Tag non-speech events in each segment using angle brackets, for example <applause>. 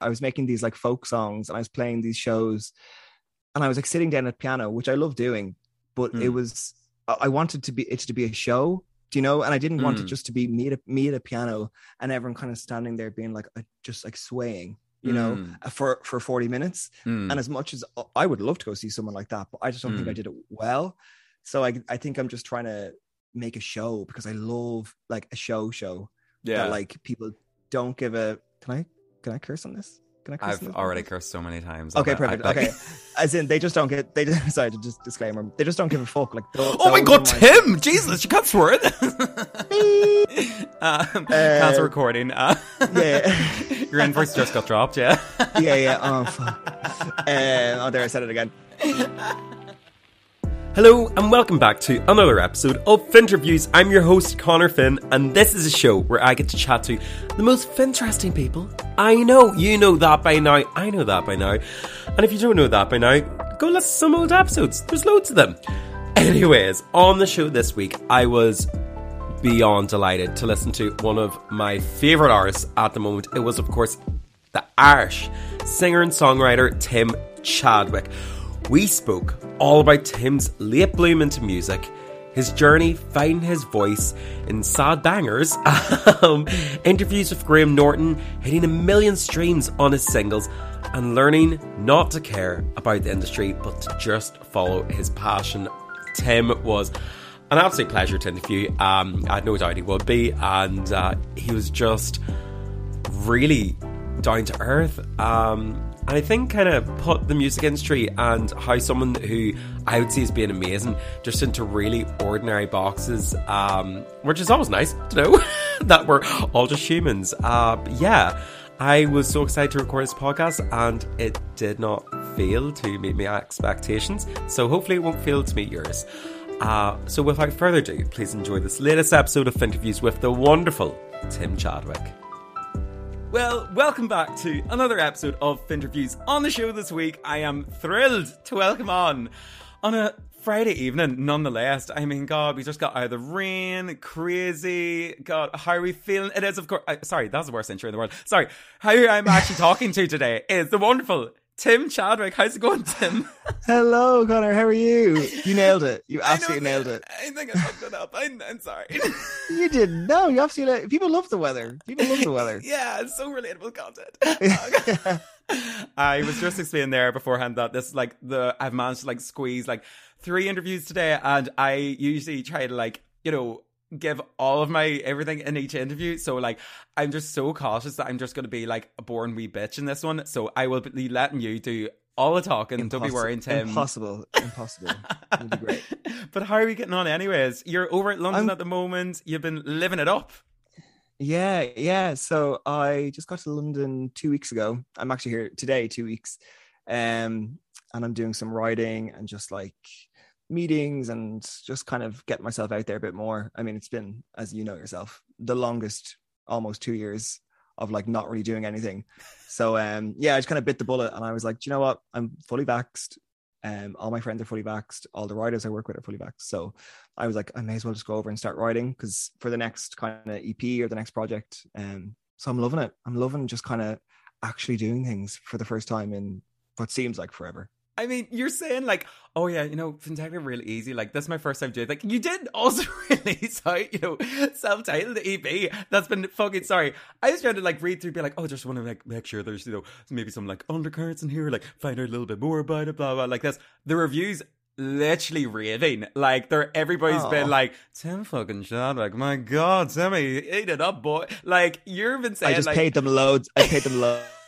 I was making these like folk songs and I was playing these shows and I was like sitting down at piano, which I love doing, but mm. it was I wanted to be it to be a show, do you know? And I didn't want mm. it just to be me at a, me at a piano and everyone kind of standing there being like just like swaying, you mm. know, uh, for for 40 minutes. And as much as uh, I would love to go see someone like that, but I just don't think I did it well. So I I think I'm just trying to make a show because I love like a show show. Yeah. That, like people don't give a can I can I curse on this? Can I curse I've already cursed so many times. Okay, perfect. I, okay, <laughs> as in they just don't get. They just, <laughs> sorry to just disclaimer. They just don't give a fuck. Like, oh my god, Tim! Jesus, you can't swear. <laughs> um, uh, cancel recording. Uh, yeah, your invoice just got dropped. Yeah. yeah, yeah. Oh fuck. Uh, oh, there I said it again. Hello, and welcome back to another episode of Finterviews. I'm your host, Connor Finn, and this is a show where I get to chat to the most interesting people I know. You know that by now. I know that by now. And if you don't know that by now, go listen to some old episodes. There's loads of them. <laughs> Anyways, on the show this week, I was beyond delighted to listen to one of my favourite artists at the moment. It was, of course, the Irish singer and songwriter Tim Chadwick. We spoke all about Tim's late bloom into music, his journey finding his voice in sad bangers, <laughs> um, interviews with Graham Norton, hitting a million streams on his singles, and learning not to care about the industry but to just follow his passion. Tim was an absolute pleasure to interview. Um, I had no doubt he would be, and uh, he was just really down to earth. Um, and I think kind of put the music industry and how someone who I would see as being amazing just into really ordinary boxes, um, which is always nice to know <laughs> that we're all just humans. Uh, yeah, I was so excited to record this podcast and it did not fail to meet my expectations. So hopefully it won't fail to meet yours. Uh, so without further ado, please enjoy this latest episode of Finterviews with the wonderful Tim Chadwick. Well, welcome back to another episode of Finterviews. On the show this week, I am thrilled to welcome on on a Friday evening, nonetheless. I mean, God, we just got out of the rain, crazy. God, how are we feeling? It is, of course. Uh, sorry, that's the worst intro in the world. Sorry, how I'm actually talking to today is the wonderful Tim Chadwick. How's it going, Tim? <laughs> Hello, Connor. How are you? You nailed it. You <laughs> absolutely nailed it. I think I fucked it up. I'm, I'm sorry. <laughs> you didn't. No, you absolutely. People love the weather. People love the weather. yeah, it's so relatable content. I was just explaining there beforehand that this is like the I've managed to like squeeze like three interviews today, and I usually try to like you know give all of my everything in each interview. So like I'm just so cautious that I'm just gonna be like a born wee bitch in this one. So I will be letting you do all the talking. Impossible. Don't be worrying, Tim. Impossible. Impossible. It'll be great. <laughs> But how are we getting on anyways? You're over at London I'm... at the moment. You've been living it up. Yeah, yeah. So I just got to London two weeks ago. I'm actually here today, two weeks. Um, and I'm doing some writing and just like meetings and just kind of get myself out there a bit more. I mean, it's been, as you know yourself, the longest almost two years of like not really doing anything. So um yeah, I just kind of bit the bullet and I was like, do you know what? I'm fully vaxxed. Um, all my friends are fully vaxxed. All the writers I work with are fully vaxxed. So I was like, I may as well just go over and start writing because for the next kind of EP or the next project. Um, so I'm loving it. I'm loving just kind of actually doing things for the first time in what seems like forever. I mean, you're saying like, oh yeah, you know, Fintech are really easy. Like, this is my first time doing. Like, you did also <laughs> release out, you know, self-titled EP. That's been fucking sorry. I was trying to like read through, be like, oh, just want to like make sure there's you know maybe some like undercurrents in here, like find out a little bit more about it, blah blah. Like this, the reviews literally raving. Like they're everybody's Aww. been like, Tim fucking Chadwick, my God, Timmy, eat it up, boy. Like you've been saying I just like, paid them loads. I paid them loads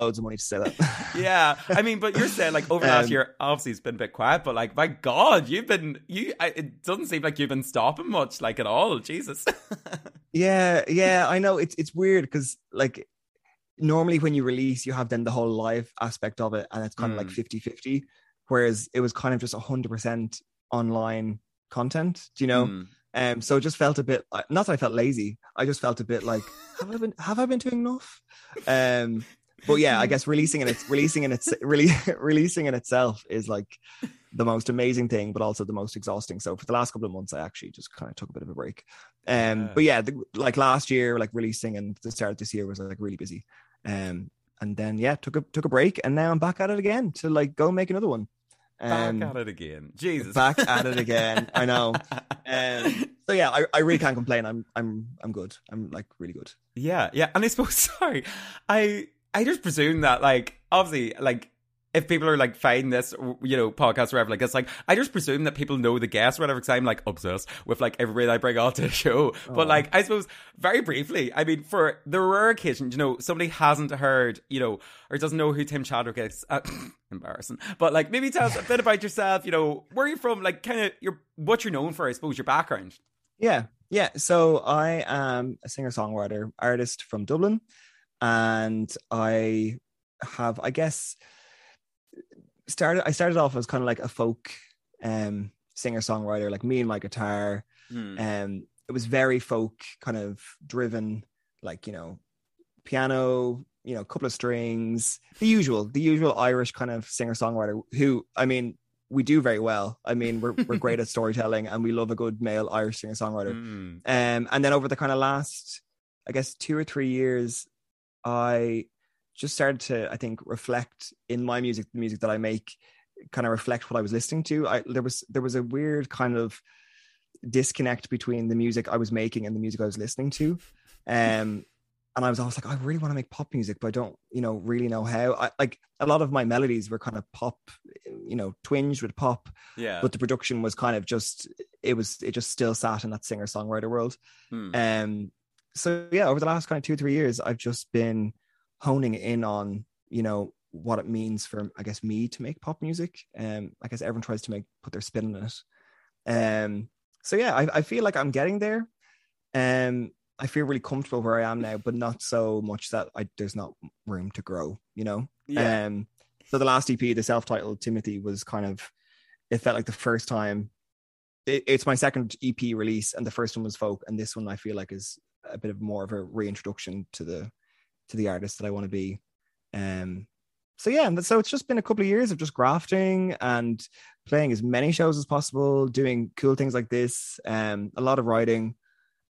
loads of money to say that. <laughs> yeah, I mean, but you're saying like over um, last year, obviously it's been a bit quiet, but like my God, you've been you. I, it doesn't seem like you've been stopping much, like at all. Jesus. <laughs> yeah, yeah, I know it's it's weird because like normally when you release, you have then the whole live aspect of it, and it's kind mm. of like 50-50, whereas it was kind of just hundred percent online content. Do you know? Mm. Um, so it just felt a bit not that I felt lazy. I just felt a bit like have I been have I been doing enough? Um, but yeah, I <laughs> guess releasing in its releasing in its <laughs> really <laughs> releasing in itself is like the most amazing thing, but also the most exhausting. So for the last couple of months, I actually just kind of took a bit of a break. Um, yeah. but yeah, the, like last year, like releasing and the start of this year was like really busy. Um, and then yeah, took a took a break, and now I'm back at it again to like go make another one. Um, back at it again, Jesus! Back at it again. I know. Um, so yeah, I, I really can't complain. I'm I'm I'm good. I'm like really good. Yeah, yeah. And I suppose sorry, I I just presume that like obviously like if people are like finding this, you know, podcast or whatever, like it's like I just presume that people know the guests or whatever because I'm like obsessed with like everybody I bring on to the show. Aww. But like I suppose very briefly, I mean, for the rare occasion, you know, somebody hasn't heard, you know, or doesn't know who Tim Chadwick is. Uh, <laughs> embarrassing, but like maybe tell us a bit about yourself. You know, where you're you from? Like, kind of your what you're known for, I suppose, your background. Yeah, yeah. So I am a singer songwriter artist from Dublin, and I have, I guess started I started off as kind of like a folk um singer songwriter, like me and my guitar. Mm. Um it was very folk kind of driven, like, you know, piano, you know, a couple of strings, the usual, the usual Irish kind of singer songwriter who I mean we do very well. I mean, we're we're great at <laughs> storytelling and we love a good male Irish singer songwriter. Mm. Um, and then over the kind of last, I guess, two or three years, I just started to i think reflect in my music the music that i make kind of reflect what i was listening to. I there was there was a weird kind of disconnect between the music i was making and the music i was listening to. Um and i was always like i really want to make pop music but i don't you know really know how. I like a lot of my melodies were kind of pop you know twinged with pop yeah. but the production was kind of just it was it just still sat in that singer songwriter world. Hmm. um so yeah over the last kind of two or three years i've just been honing in on you know what it means for I guess me to make pop music. Um, I guess everyone tries to make put their spin on it. Um, so yeah, I, I feel like I'm getting there. Um, I feel really comfortable where I am now, but not so much that I there's not room to grow. You know. Yeah. Um. So the last EP, the self-titled Timothy, was kind of it felt like the first time. It, it's my second EP release, and the first one was folk, and this one I feel like is a bit of more of a reintroduction to the to the artist that I want to be. Um, so yeah, and so it's just been a couple of years of just grafting and playing as many shows as possible, doing cool things like this, um, a lot of writing,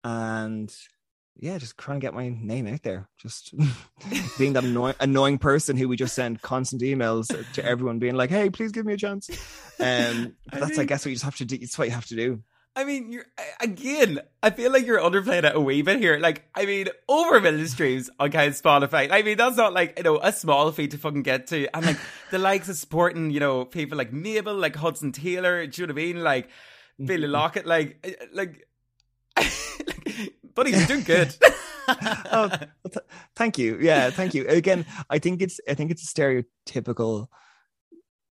and yeah, just trying to get my name out there. Just <laughs> being that annoying, annoying person who we just send constant emails to everyone, being like, "Hey, please give me a chance." Um, <laughs> that's, I, mean, I guess, what you just have to do. It's what you have to do. I mean, you're again. I feel like you're underplaying it a wee bit here. Like, I mean, over a million streams on kind of Spotify. I mean, that's not like you know a small feat to fucking get to. And like <laughs> the likes of supporting, you know, people like Mabel, like Hudson Taylor. Do you know what I mean? Like Billy mm-hmm. Lockett. Like, eh, like, <laughs> like buddy, you're doing <laughs> good. oh, th- thank you. Yeah, thank you. Again, I think it's I think it's a stereotypical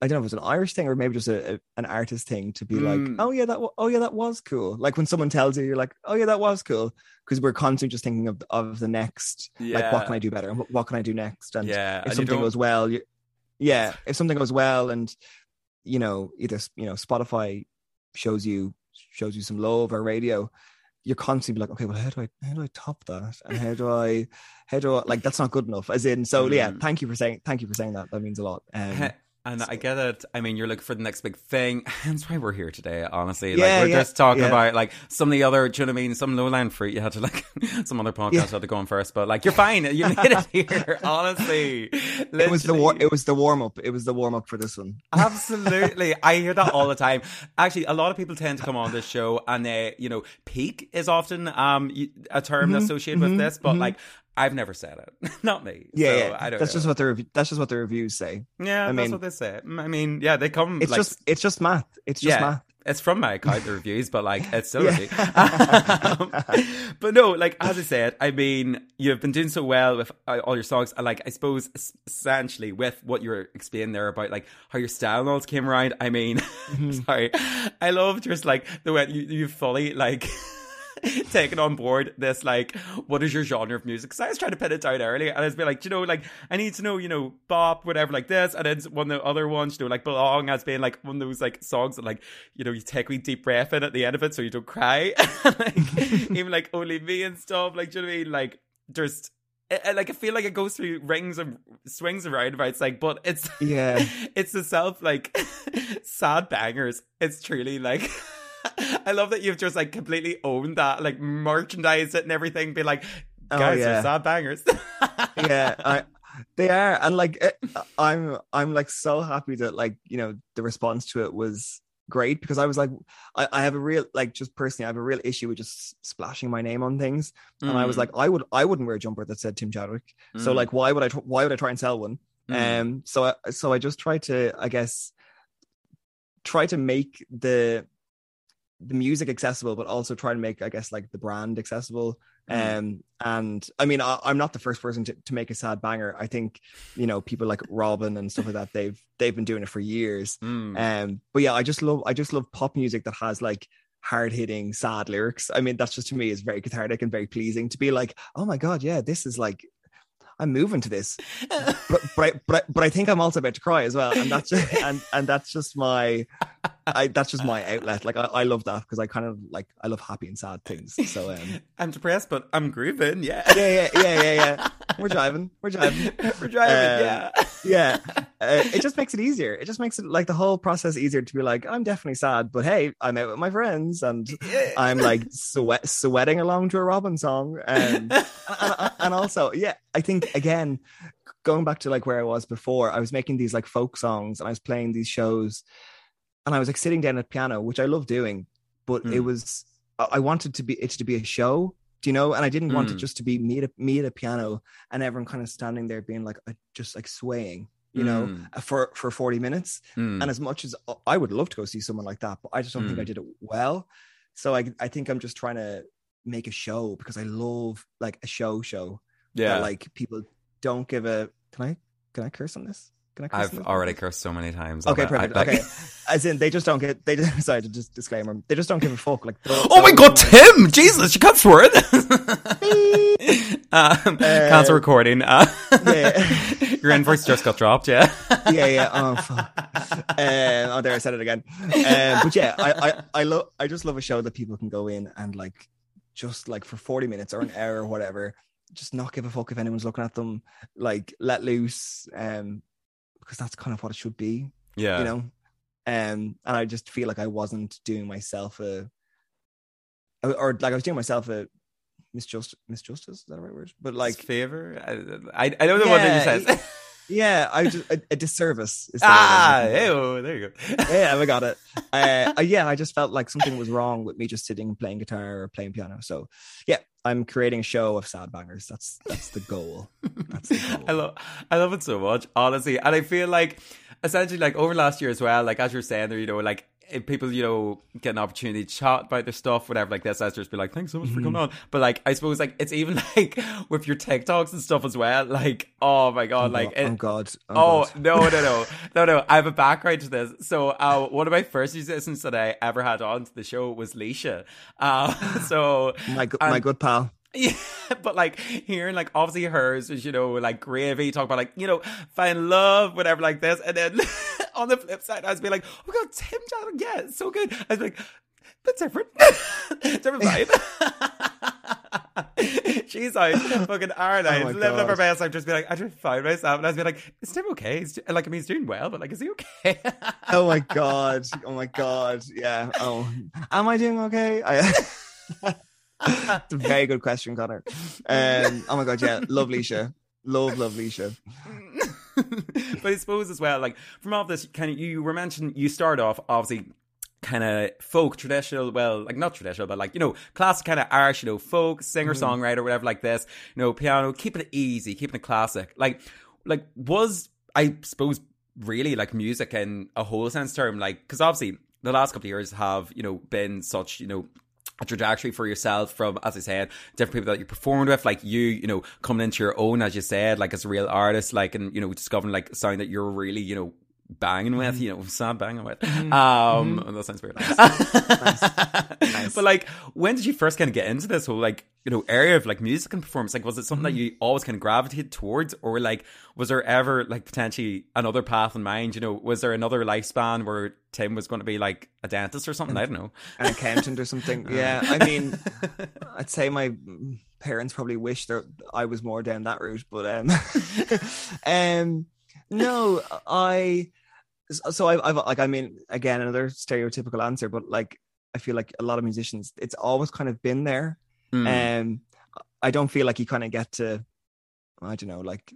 I don't know if it's an Irish thing or maybe just a, a an artist thing to be mm. like, oh yeah, that oh yeah, that was cool. Like when someone tells you, you're like, oh yeah, that was cool, because we're constantly just thinking of of the next, yeah. like what can I do better, and what can I do next, and yeah, if and something goes well, you, yeah, if something goes well, and you know either you know Spotify shows you shows you some love or radio, you're constantly like, okay, well, how do I how do I top that, and how do I how do I like that's not good enough. As in, so yeah, thank you for saying thank you for saying that. That means a lot. Um, and I get it. I mean, you're looking for the next big thing. <laughs> That's why we're here today, honestly. Like, yeah, we're yeah, just talking yeah. about, like, some of the other, do you know what I mean? Some lowland fruit you had to, like, <laughs> some other podcast yeah. had to go on first, but, like, you're fine. You made it here, <laughs> honestly. Literally. It was the war- it was the warm up. It was the warm up for this one. Absolutely. I hear that all the time. Actually, a lot of people tend to come on this show and they, you know, peak is often um a term mm-hmm, associated mm-hmm, with this, but, mm-hmm. like, I've never said it. <laughs> Not me. Yeah, so yeah. I don't. That's know. just what the rev- that's just what the reviews say. Yeah, I mean, that's what they say. I mean, yeah, they come. It's like, just it's just math. It's just yeah, math. It's from my account, the reviews, but like it's <laughs> still um, <laughs> But no, like as I said, I mean, you've been doing so well with uh, all your songs. And like I suppose essentially with what you're explaining there about like how your style and all came around. I mean, mm-hmm. sorry, I love just like the way you you fully like. <laughs> taken on board this like what is your genre of music? Because i was trying to pin it down earlier and i was be like you know like i need to know you know bop whatever like this and then one of the other ones you know like belong as being like one of those like songs that like you know you take a deep breath in at the end of it so you don't cry. <laughs> Like <laughs> even like only me and stuff like do you know what i mean? Like there's it, like I feel like it goes through rings and swings and roundabouts, like, but it's yeah, it's the self like sad bangers. It's truly like <laughs> I love that you've just like completely owned that, like merchandised it and everything, be like, oh, guys, oh, yeah. are sad bangers. <laughs> yeah, I, they are, and like eh, I'm, I'm like so happy that like you know the response to it was great because I was like, I, I have a real like just personally, I have a real issue with just splashing my name on things, mm. and I was Mm. like, I would, I wouldn't wear a jumper that said Tim Chadwick, so Mm. like, why would I, tr- why would I try and sell one? Mm. Um, so I, so I just try to, I guess, try to make the the music accessible, but also try to make, I guess, like the brand accessible. Mm. Um, and I mean, I, I'm not the first person to, to make a sad banger. I think you know people like Robyn and stuff like that. They've they've been doing it for years. Mm. Um, but yeah, I just love I just love pop music that has like hard hitting sad lyrics. I mean, that's just to me is very cathartic and very pleasing to be like, oh my god, yeah, this is like I'm moving to this. <laughs> but but I, but I, but I think I'm also about to cry as well, and that's just <laughs> and and that's just my, I that's just my outlet. Like I, I love that because I kind of like I love happy and sad things. So um, <laughs> I'm depressed, but I'm grooving. Yeah. yeah, yeah, yeah, yeah, yeah. We're <laughs> driving, we're driving. We're driving. Um, yeah. Yeah, uh, it just makes it easier. It just makes it like the whole process easier to be like, I'm definitely sad, but hey, I'm out with my friends and I'm like sweat sweating along to a Robyn song. Um, and, and, and also, yeah, I think again, going back to like where I was before, I was making these like folk songs and I was playing these shows, and I was like sitting down at piano, which I love doing, but it Mm. was I wanted to be it to be a show. Do you know? And I didn't want it Mm. just to be me at a, me at a piano and everyone kind of standing there being like just like swaying, you know, Mm. uh, for for forty minutes. Mm. And as much as uh, I would love to go see someone like that, but I just don't think I Mm. did it well. So I I think I'm just trying to make a show because I love like a show show yeah. that like people don't give a. Can I can I curse on this? Can I curse I've already cursed so many times. Okay, perfect. I- okay, as in they just don't get. They just <laughs> sorry to just disclaimer. They just don't give a fuck. Like, Oh my god, Tim! Jesus, you can't swear it. um, cancel recording. Uh, yeah. <laughs> your invoice just got dropped. Yeah. <laughs> yeah, yeah. Oh fuck. Um, oh, there I said it again. Um, but yeah, I, I, I love. I just love a show that people can go in and like, just like for forty minutes or an hour or whatever, just not give a fuck if anyone's looking at them. Like, let loose. Um, because that's kind of what it should be. Yeah. You know. Um, and I just feel like I wasn't doing myself a, or, like I was doing myself a misjust misjustice. Is that the right word? But like favor. I, I, I don't know what Yeah, you said. <laughs> yeah, I just a, a disservice. Is ah, ew, there you go. yeah, I got it. <laughs> Uh, uh, yeah, I just felt like something was wrong with me just sitting and playing guitar or playing piano. So, yeah, I'm creating a show of sad bangers. That's that's the goal. That's the <laughs> goal. I love I love it so much, honestly. And I feel like essentially like over last year as well, like as you're saying there, you know, like people, you know, get an opportunity to chat about their stuff, whatever like this, I just be like, thanks so much for coming on. But like I suppose like it's even <laughs> like with your TikToks and stuff as well, like oh my god, like oh god. Oh, God. no, no, no, <laughs> no, no! I have a background to this. So, uh, one of my first musicians that I ever had on to the show was Leisha. Uh, <laughs> so, my good, my good pal. Yeah, <laughs> but like hearing like obviously hers was you know like gravy talk about like you know find love whatever like this and then <laughs> on the flip side I was be like oh god Tim yeah it's so good I was like that's different <laughs> different vibe she's like fucking Iron Oh living up her best I've just been like I just found myself and I was be like is Tim okay Is- like I mean he's doing well but like is he okay Oh my god. Oh my god. Yeah. Oh, am I doing okay? I, it's a very good question, Connor. Um, oh my god. Yeah. Love Leisha. Love, love Leisha. <laughs> but I suppose as well, like from all this, kind of you were mentioning, you start off obviously kind of folk traditional, well, like not traditional, but like you know, classic kind of irish you know, folk singer songwriter, whatever, like this, you know, piano, keeping it easy, keeping it classic. Like, like was I suppose really like music in a whole sense term, like because obviously the last couple of years have you know been such you know a trajectory for yourself from, as I said, different people that you performed with, like you, you know, coming into your own, as you said, like as a real artist, like, and, you know, discovering like a sound that you're really, you know, banging with, you know, sad banging with. Um, oh, that sounds weird. <laughs> Nice. But like, when did you first kind of get into this whole like, you know, area of like music and performance? Like, was it something that you always kind of gravitated towards, or like, was there ever like potentially another path in mind? You know, was there another lifespan where Tim was going to be like a dentist or something? I don't know. An accountant or something. <laughs> Yeah. I mean, <laughs> I'd say my parents probably wish that I was more down that route, but um, um, no, I. So I've, I've like I mean again another stereotypical answer, but like I feel like a lot of musicians, it's always kind of been there. Mm. Um, I don't feel like you kind of get to. I don't know, like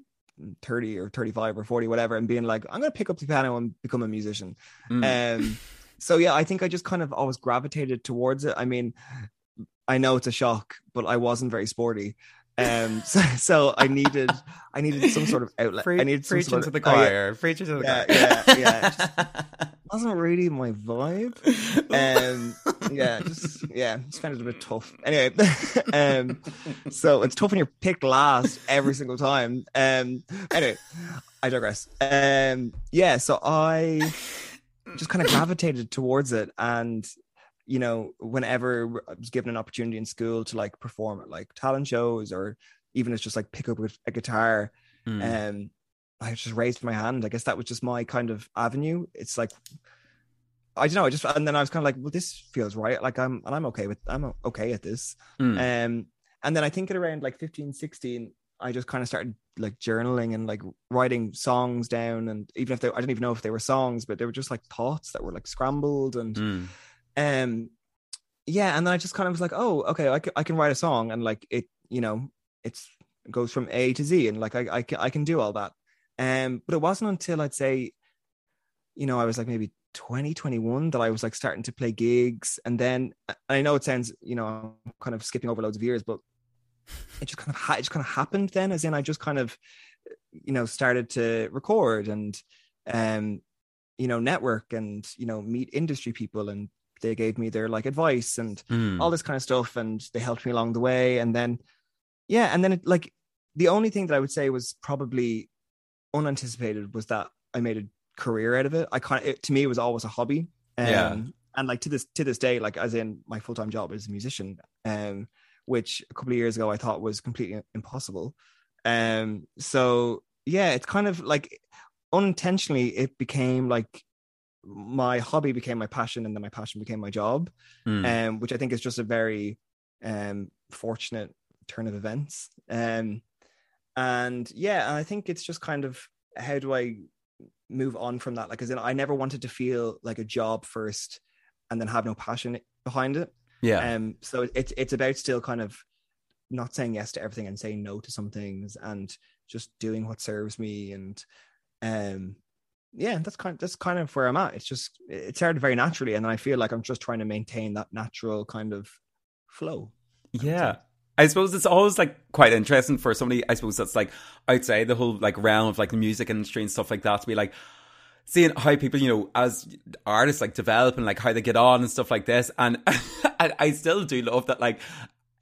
30 or 35 or 40, whatever, and being like, I'm going to pick up the piano and become a musician. Mm. Um, so yeah, I think I just kind of always gravitated towards it. I mean, I know it's a shock, but I wasn't very sporty. Um, <laughs> so, so I needed, I needed some sort of outlet. Pre- I needed some sort to of, the oh, yeah. choir. Preaching to the Yeah, choir. yeah, yeah, <laughs> wasn't really my vibe. Um, yeah, just yeah, just found it a bit tough. Anyway, <laughs> um, so it's tough when you're picked last every single time. Um, anyway, I digress. Um, yeah, so I just kind of gravitated towards it, and you know, whenever I was given an opportunity in school to like perform at like talent shows, or even it's just like pick up a, a guitar, Mm. um i just raised my hand i guess that was just my kind of avenue it's like i don't know i just and then i was kind of like well this feels right like i'm and i'm okay with i'm okay at this Mm. um and then i think at around like 15 16 i just kind of started like journaling and like writing songs down and even if they i didn't even know if they were songs but they were just like thoughts that were like scrambled and Mm. Um yeah and then i just kind of was like oh okay i can, I can write a song and like it you know it's it goes from a to z and like I, I can i can do all that. Um but it wasn't until i'd say you know i was like maybe 20 21 that i was like starting to play gigs. And then i know it sounds you know i'm kind of skipping over loads of years but it just kind of ha- it just kind of happened then as in i just kind of you know started to record and um you know network and you know meet industry people and they gave me their like advice and Mm. all this kind of stuff and they helped me along the way and then yeah and then it, like the only thing that i would say was probably unanticipated was that i made a career out of it i kind of to me it was always a hobby um, Yeah. and like to this to this day like as in my full-time job as a musician um which a couple of years ago i thought was completely impossible um so yeah it's kind of like unintentionally it became like my hobby became my passion and then my passion became my job Mm. um, which I think is just a very um, fortunate turn of events. Um, and yeah, and I think it's just kind of how do I move on from that? Like, as in, I never wanted to feel like a job first and then have no passion behind it. yeah. Um, so it's it's about still kind of not saying yes to everything and saying no to some things and just doing what serves me and um yeah that's kind that's kind of where i'm at it's just it started very naturally and i feel like i'm just trying to maintain that natural kind of flow Yeah. I suppose it's always like quite interesting for somebody, I suppose that's like outside the whole like realm of like the music industry and stuff like that to be like seeing how people, you know, as artists like develop and like how they get on and stuff like this. And <laughs> I, still do love that like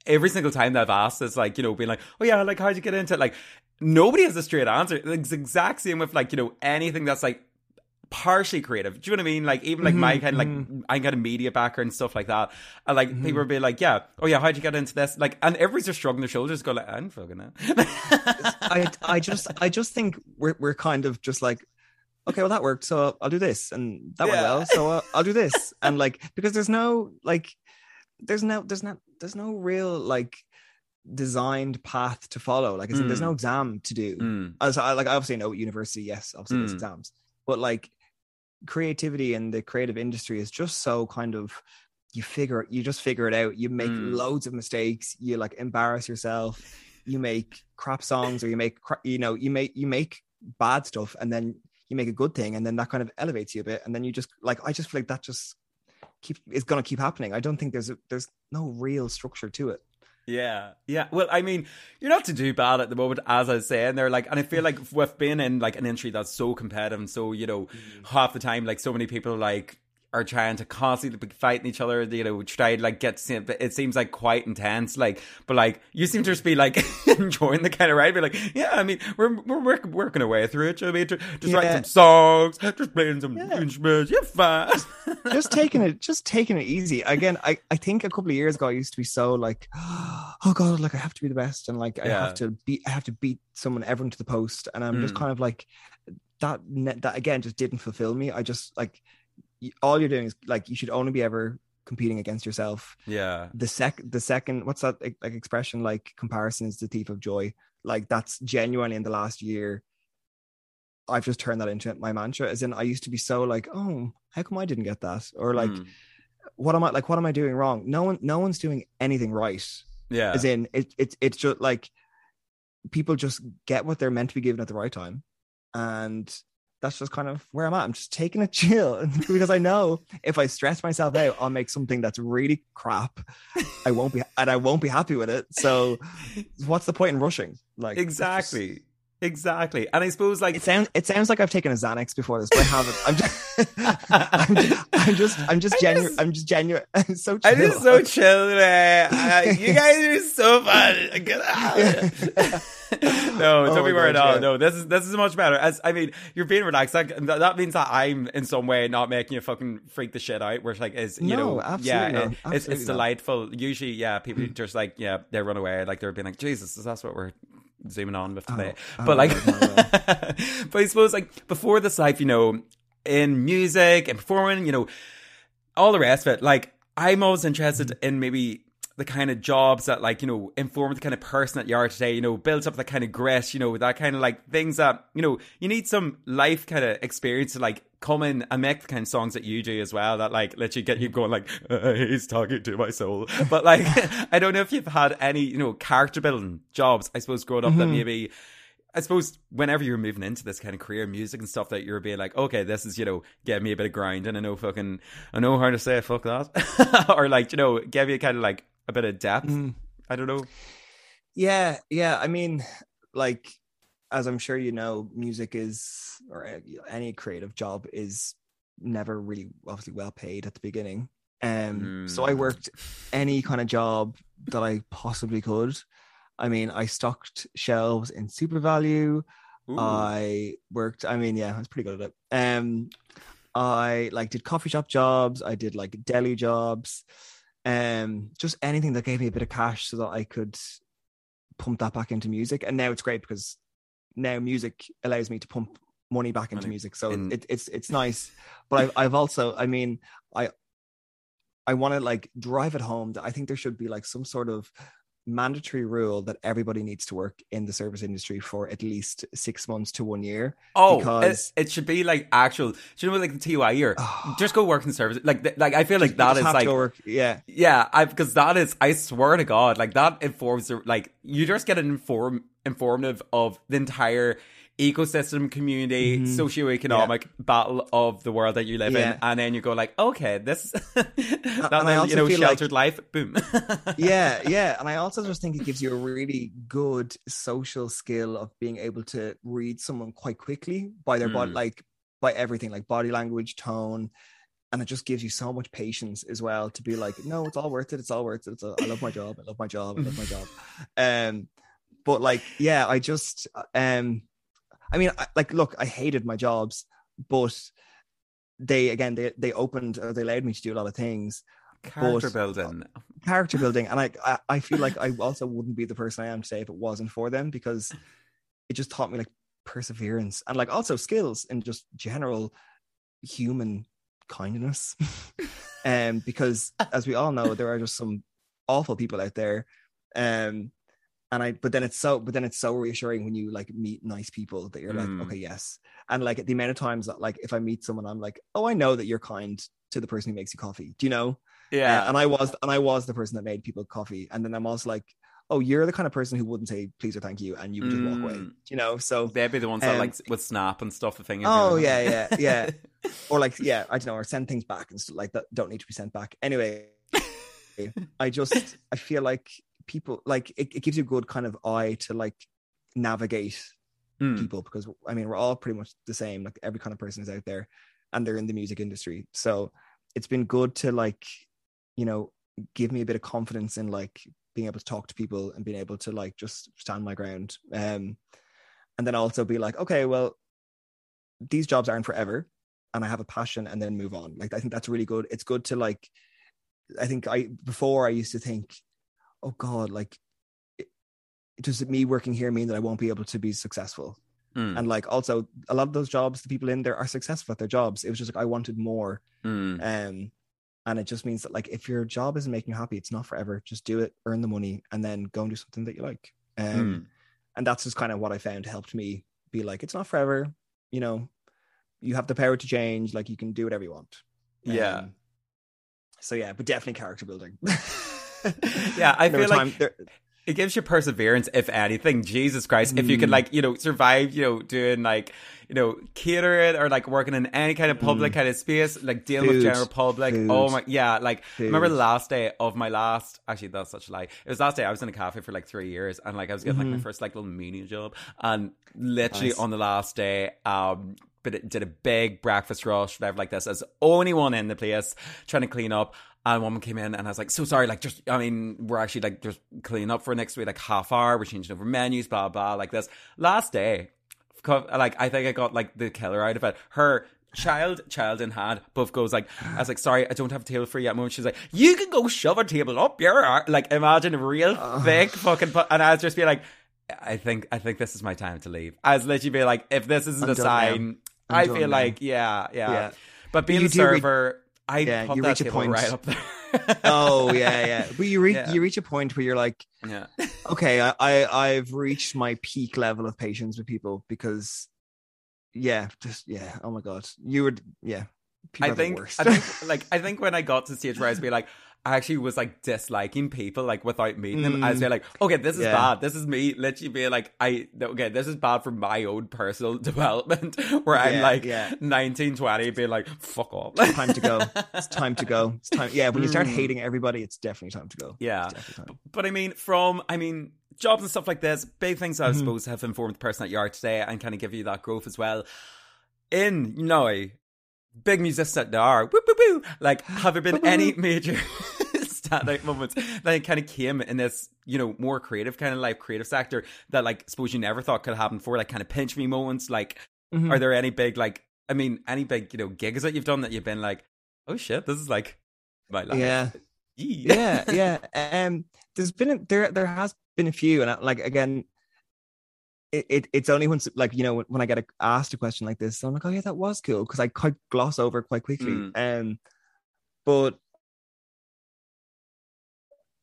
every single time that I've asked this, like, you know, being like, oh yeah, like how'd you get into it? Like nobody has a straight answer. It's the exact same with like, you know, anything that's like partially creative. Do you know what I mean? Like even like my Mhm, kind of like I got a media background and stuff like that. And like people would be like, Yeah, oh yeah, how'd you get into this? Like and everybody's just shrugging their shoulders, go like, I'm fucking it. i i just i just think we're, we're kind of just like okay well that worked so i'll do this and that went well so I'll, I'll do this and like because there's no like there's no there's not there's no real like designed path to follow like in there's Mm. no exam to do Mm, as I like I obviously know university, yes, obviously there's Mm. exams, but like creativity and the creative industry is just so kind of you figure you just figure it out. You make Mm. loads of mistakes. You like embarrass yourself. You make crap songs, or you make cra- you know you make you make bad stuff, and then you make a good thing, and then that kind of elevates you a bit, and then you just like I just feel like that just keep is gonna keep happening. I don't think there's a, there's no real structure to it. Yeah, yeah. Well, I mean, you're not to do bad at the moment, as I was saying. They're like, and I feel like with being in like an industry that's so competitive and so, you know, mm. half the time, like so many people like are trying to constantly be fighting each other, you know, try to like get to it seems like quite intense. Like, but like you seem to just be like <laughs> enjoying the kind of ride. Be like, yeah, I mean, we're we're working, working our way through it. I mean, just, just writing some songs, just playing some Yeah. instruments. You're fine. <laughs> just taking it just taking it easy again i i think a couple of years ago i used to be so like <gasps> oh god like i have to be the best and like i have to beat i have to beat someone everyone to the post and i'm just Mm. kind of like that that again just didn't fulfill me i just like all you're doing is like you should only be ever competing against yourself yeah, the sec the second what's that like, expression like comparison is the thief of joy like that's genuinely in the last year i've just turned that into my mantra as in i used to be so like oh how come i didn't get that or like Mm. what am I like? What am I doing wrong? No one, no one's doing anything right. yeah, As in, it, it, it's just like people just get what they're meant to be given at the right time and that's just kind of where i'm at. I'm just taking a chill <laughs> because i know if i stress myself out i'll make something that's really crap. I won't be and i won't be happy with it. So what's the point in rushing? Like exactly just, Exactly, and I suppose like it sounds it sounds like I've taken a Xanax before this, but I haven't. I'm just, <laughs> I'm just, I'm just, I'm just genuine. I'm <laughs> just genuine. I'm so. Chill. I'm just so chill today. Uh, you <laughs> guys are so fun. no, don't oh be worried at all. No, this is this is much better. As I mean, you're being relaxed. Like, that, that means that I'm in some way not making you fucking freak the shit out. Which like is you no, know, yeah, it, it's it's delightful. Usually, yeah, people <clears throat> just like yeah, they run away. Like they're being like, Jesus, is that's what we're zooming on with oh, today. Oh, but oh, like, <laughs> but I suppose like before this life, you know, in music and performing, you know, all the rest of it. Like, I'm always interested mm-hmm. in maybe the kind of jobs that like you know inform the kind of person that you are today you know builds up that kind of grit you know that kind of like things that you know you need some life kind of experience to like come in and make the kind of songs that you do as well that like let you get you going like uh, he's talking to my soul <laughs> but like <laughs> i don't know if you've had any you know character building jobs i suppose growing up mm-hmm. that maybe I suppose whenever you're moving into this kind of career, music and stuff, that you're being like, okay, this is you know, get me a bit of grind, and I know fucking, I know how to say fuck that, <laughs> or like you know, give you kind of like a bit of depth. Mm. I don't know. Yeah, yeah. I mean, like as I'm sure you know, music is or any creative job is never really obviously well paid at the beginning. Um, mm. so I mm. worked any kind of job that I possibly could. I mean, I stocked shelves in SuperValu. Ooh. I worked. I mean, yeah, I was pretty good at it. Um, I like did coffee shop jobs. I did like deli jobs um, just anything that gave me a bit of cash so that I could pump that back into music. And now it's great because now music allows me to pump money back into money. music. So In... it, it's it's nice. But I've I've also I mean I I want to like drive it home that I think there should be like some sort of mandatory rule that everybody needs to work in the service industry for at least six months to one year. Oh, because it, it should be like actual. you know, like the TY year, <sighs> just go work in service. Like, like I feel like that is like, work, yeah, yeah. I because that is, I swear to God, like that informs. Like you just get an inform informative of the entire ecosystem, community, mm-hmm. socioeconomic yeah. battle of the world that you live yeah. in, and then you go like, okay, this <laughs> that little, you know sheltered like, life, boom. <laughs> yeah, yeah, and I also just think it gives you a really good social skill of being able to read someone quite quickly by their mm. body, like by everything, like body language, tone. And it just gives you so much patience as well to be like, no, it's all worth it. It's all worth it. It's a, I love my job. I love my job. I love my job. <laughs> Um, but like, yeah, I just um I mean, I, like, look, I hated my jobs, but they again they they opened or they allowed me to do a lot of things. Character building, character <laughs> building, and I, I I feel like I also wouldn't be the person I am today if it wasn't for them because it just taught me like perseverance and like also skills and just general human kindness. <laughs> um, because as we all know, there are just some awful people out there. Um, and I but then it's so but then it's so reassuring when you like meet nice people that you're mm. like okay yes. And like the amount of times that like if I meet someone I'm like oh I know that you're kind to the person who makes you coffee. Do you know? Yeah uh, and I was and I was the person that made people coffee and then I'm also like oh you're the kind of person who wouldn't say please or thank you and you would just mm. walk away mm. you know? So they'd be the ones um, that like would snap and stuff the thing oh yeah yeah yeah. <laughs> Or like yeah I don't know or send things back and stuff like that don't need to be sent back. Anyway <laughs> I just I feel like people like it, it gives you a good kind of eye to like navigate mm. people because I mean we're all pretty much the same. Like every kind of person is out there, and they're in the music industry. So it's been good to like you know give me a bit of confidence in like being able to talk to people and being able to like just stand my ground. Um, and then also be like, okay, well, these jobs aren't forever, and I have a passion, and then move on. Like I think that's really good. It's good to like. I think I before I used to think oh god like it, does me working here mean that i won't be able to be successful? Mm. and like also a lot of those jobs the people in there are successful at their jobs. It was just like i wanted more. Mm. um and it just means that like if your job isn't making you happy it's not forever. Just do it earn the money and then go and do something that you like. Um mm. and that's just kind of what i found helped me be like it's not forever you know? You have the power to change like you can do whatever you want. Yeah. Um, so yeah but definitely character building <laughs> <laughs> yeah, I feel like there, it gives you perseverance, if anything. Jesus Christ, if you can Mm. like you know survive, you know doing like you know catering or like working in any kind of public kind of space, like dealing with Mm. General public. Food. Oh my, yeah, like I remember the last day of my last. Actually, that's such a lie. It was last day. I was in a cafe for like three years, and like I was getting like my first like little menial job, and literally Mm-hmm. Nice. on the last day, um. But it did a big breakfast rush, whatever like this. As only one in the place trying to clean up, and a woman came in and I was like, so sorry, like just I mean, we're actually like just cleaning up for next week, like half hour, we're changing over menus, blah blah, like this. Last day, like I think I got like the killer out of it. Her child, child in hand, both goes like, I was like, sorry, I don't have a table for you at the moment. She's like, you can go shove a table up your ar-" like imagine a real thick fucking, pu- and I was just be like. I think I think this is my time to leave. I was literally be like, if this isn't I'm a sign, I feel now. like yeah, yeah, Yeah. But being You a server, I Yeah, you reach a point. right up there. <laughs> oh yeah, yeah. But you reach Yeah. you reach a point where you're like, yeah, okay, I, I I've reached my peak level of patience with people because, yeah, just yeah. Oh my god, you would yeah. I think. I think, like, I think when I got to the stage where I was being like, I actually was like disliking people, like, without meeting them. I was Mm. being like, okay, this is Yeah. bad. This is me literally being like, I, okay, this is bad for my own personal <laughs> development, where I'm like yeah. 19, 20, being like, fuck off. time to go. It's time to go. It's time. Yeah, when you start Mm. hating everybody, it's definitely time to go. Yeah. It's. But I mean, from I mean, jobs and stuff like this, big things I Mhm. suppose have informed the person that you are today and kind of give you that growth as well. In you know, big musicians that are, woo, woo, woo, like <gasps> have there been any major <laughs> standout moments that kind of came in this, you know, more creative kind of life, creative sector that like suppose you never thought could happen before, like kind of pinch me moments? Like, Mhm. are there any big like I mean, any big, you know, gigs that you've done that you've been like, oh shit, this is like my life. yeah, yeah, yeah. Um, there's been a, there there has been a few, and I, like again, it, it it's only once like you know when, when I get a, asked a question like this, I'm like, oh yeah, that was cool because I quite gloss over quite quickly. Mm. Um, but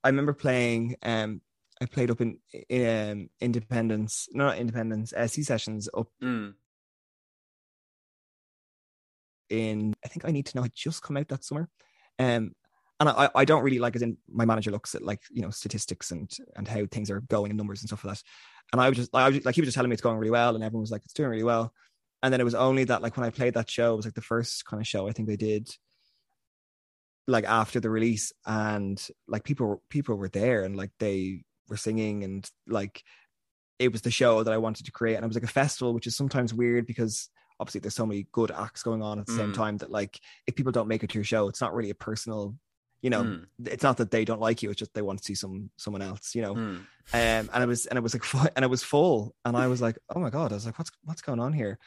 I remember playing. Um, I played up in, in um, Indiependence, no, not Indiependence, uh, Sea Sessions up Mm. in I think I need to know had just come out that summer. Um and I, I don't really like as in my manager looks at like you know statistics and and how things are going and numbers and stuff like that. And I was just I was just, like he was just telling me it's going really well and everyone was like it's doing really well. And then it was only that like when I played that show, it was like the first kind of show I think they did like after the release and like people were people were there and like they were singing and like it was the show that I wanted to create and it was like a festival which is sometimes weird because obviously there's so many good acts going on at the same Mm. time that like if people don't make it to your show it's not really a personal you know Mm. it's not that they don't like you it's just they want to see some someone else you know Mm. um and it was and it was like <laughs> and it was full and i was like <laughs> oh my god i was like what's what's going on here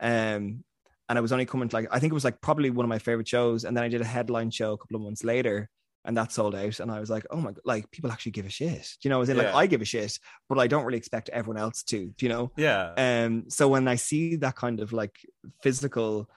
um and i was only coming to like i think it was like probably one of my favorite shows and then i did a headline show a couple of months later and that sold out and i was like oh my god like people actually give a shit you know as in like i give a shit but i don't really expect everyone else to you know Yeah. um so when i see that kind of like physical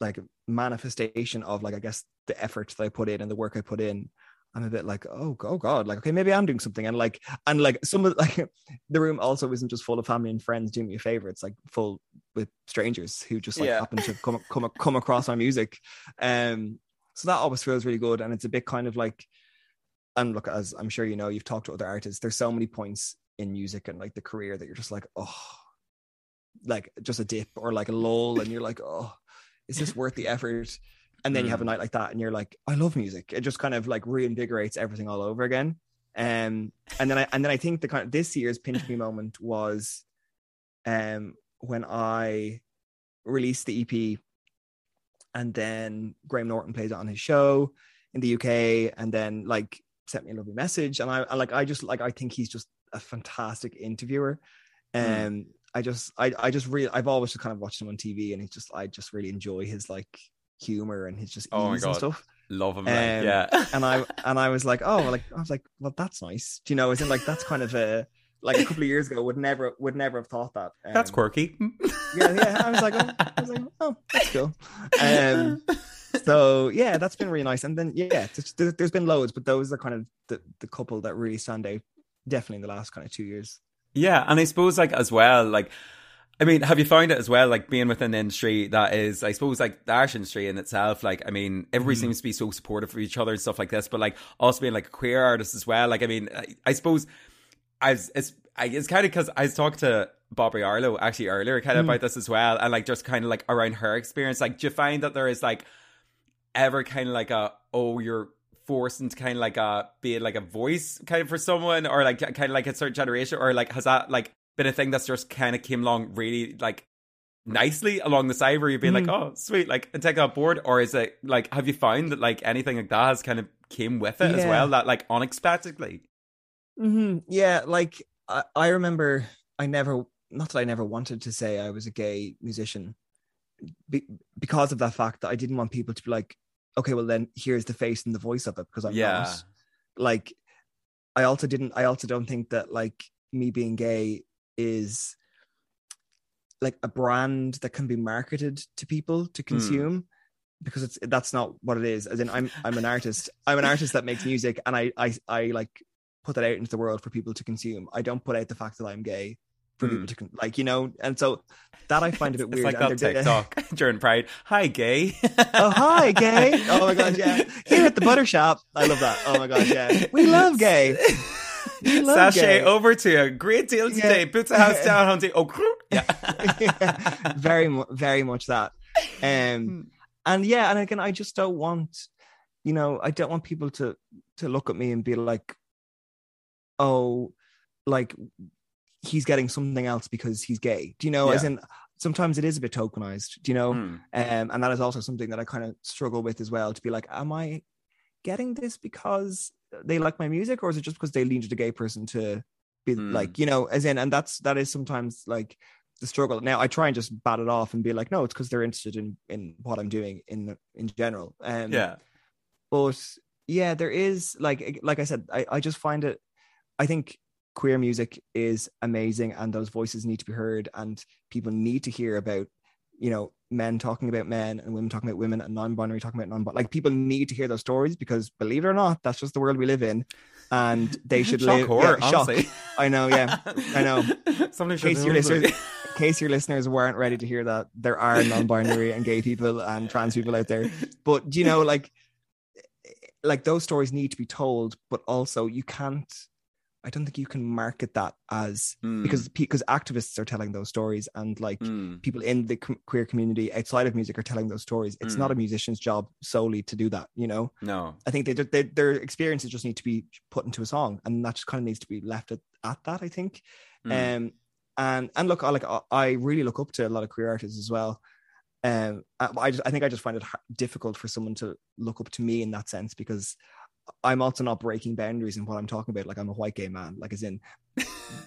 like manifestation of like i guess the effort that i put in and the work i put in i'm a bit like oh, oh god like okay maybe i'm doing something. And like and like some of <laughs> like the room also isn't just full of family and friends doing me a favor. It's like full with strangers who just like Yeah. happen to come come come across my music. Um so that always feels really good. And it's a bit kind of like and look as i'm sure you know you've talked to other artists there's so many points in music and like the career that you're just like oh like just a dip or like a lull and you're like oh is this worth the effort? And then you have a Mm. night like that and you're like i love music. It just kind of like reinvigorates everything all over again. Um and then i and then i think the kind of this year's pinch me moment was um when i released the ep and then graham norton plays it on his show in the uk and then like sent me a lovely message. And i, I like i just like i think he's just a fantastic interviewer. Um Mm. I just i i just really i've always just kind of watched him on tv and he's just i just really enjoy his like humor and his just ease Oh my and God. stuff Love him. like, Um, yeah. <laughs> and i and i was like oh like i was like well that's nice do you know Is in like that's kind of a like a couple of years ago would never would never have thought that um, That's quirky. yeah yeah i was like oh, i was like oh that's cool um so yeah that's been really nice and then yeah there's, there- there's been loads but those are kind of the, the couple that really stand out definitely in the last kind of two years Yeah, and I suppose like as well, like I mean, have you found it as well, like being within the industry that is, I suppose, like the art industry in itself, like I mean, everybody Mhm. seems to be so supportive of each other and stuff like this, but like also being like a queer artist as well. Like I mean, I, I suppose I was, it's I, it's kind of because I was talking to Bobbi Arlo actually earlier kind of Mm. about this as well, and like just kind of like around her experience. Like, do you find that there is like ever kind of like a oh you're forced into kind of like a be like a voice kind of for someone, or like kind of like a certain generation, or like has that like been a thing that's just kind of came along really like nicely along the side where you've been Mm. like oh sweet like and take on board, or is it like have you found that like anything like that has kind of came with it as well that like unexpectedly? hmm Yeah, like I, I remember I never, not that I never wanted to say I was a gay musician, be, because of that fact that I didn't want people to be like, okay, well then here's the face and the voice of it because I'm Yeah. not. Like, I also didn't. I also don't think that like me being gay is like a brand that can be marketed to people to hmm. consume. Because it's that's not what it is. As in, I'm I'm an artist. I'm an artist that makes music, and I I I like put that out into the world for people to consume. I don't put out the fact that I'm gay for Hmm. people to like, you know. And so that I find a bit <laughs> It's weird. like and that TikTok <laughs> during Pride. Hi, gay. oh hi, gay! <laughs> Oh my god, yeah. Here at the butter shop, I love that. Oh my god, yeah. We love gay. We love Sashay gay. over to you. Great deal Yeah. today. Puts a house down the oh yeah. Yeah, very mu- very much that. Um, and yeah, and again, I just don't want, you know, I don't want people to to look at me and be like, oh, like he's getting something else because he's gay. Do you know? As in, sometimes it is a bit tokenized. Do you know? Hmm. Um, and that is also something that I kind of struggle with as well. To be like, am I getting this because they like my music, or is it just because they needed a gay person to be Hmm. like, you know, as in, and that's that is sometimes like the struggle. Now I try and just bat it off and be like, no, it's because they're interested in in what I'm doing in in general. Um, Yeah. but yeah, there is like like I said, I I just find it. I think queer music is amazing, and those voices need to be heard, and people need to hear about you know men talking about men and women talking about women and non-binary talking about non-binary like people need to hear those stories because believe it or not that's just the world we live in and they should shock live horror, yeah, shock. I know yeah I know. <laughs> Somebody in case your listeners in case your listeners weren't ready to hear that there are non-binary and gay people and trans people out there but you know like like those stories need to be told but also you can't i don't think you can market that as Hmm. because because activists are telling those stories and like Hmm. people in the queer community outside of music are telling those stories it's Mm. not a musician's job solely to do that you know no. i think they, they, their experiences just need to be put into a song and that just kind of needs to be left at, at that i think Hmm. um and and look I like I- i really look up to a lot of queer artists as well um i, I just i think i just find it difficult for someone to look up to me in that sense because i'm also not breaking boundaries in what i'm talking about. Like i'm a white gay man like as in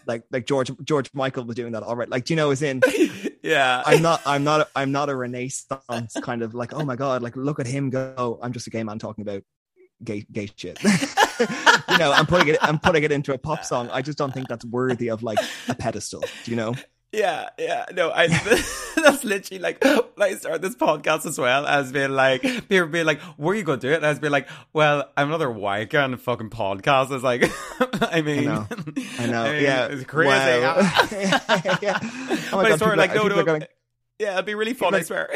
like like george george michael was doing that. All right. Like do you know as in <laughs> yeah. i'm not i'm not i'm not a renaissance kind of like oh my god like look at him go. I'm just a gay man talking about gay gay shit. <laughs> You know i'm putting it i'm putting it into a pop <laughs> song. I just don't think that's worthy of like a pedestal do you know Yeah, yeah, no, I <laughs> that's literally like like I started this podcast as well as being like people being like, "Where are you going to do it?" And I was being like, "Well, I'm another white guy on a fucking podcast." It's like, <laughs> I mean, know. I know. <laughs> mean, yeah. it's crazy. Wow. yeah. Oh but I God, sort of like, no, no, gonna, yeah, it'd be really fun. I swear.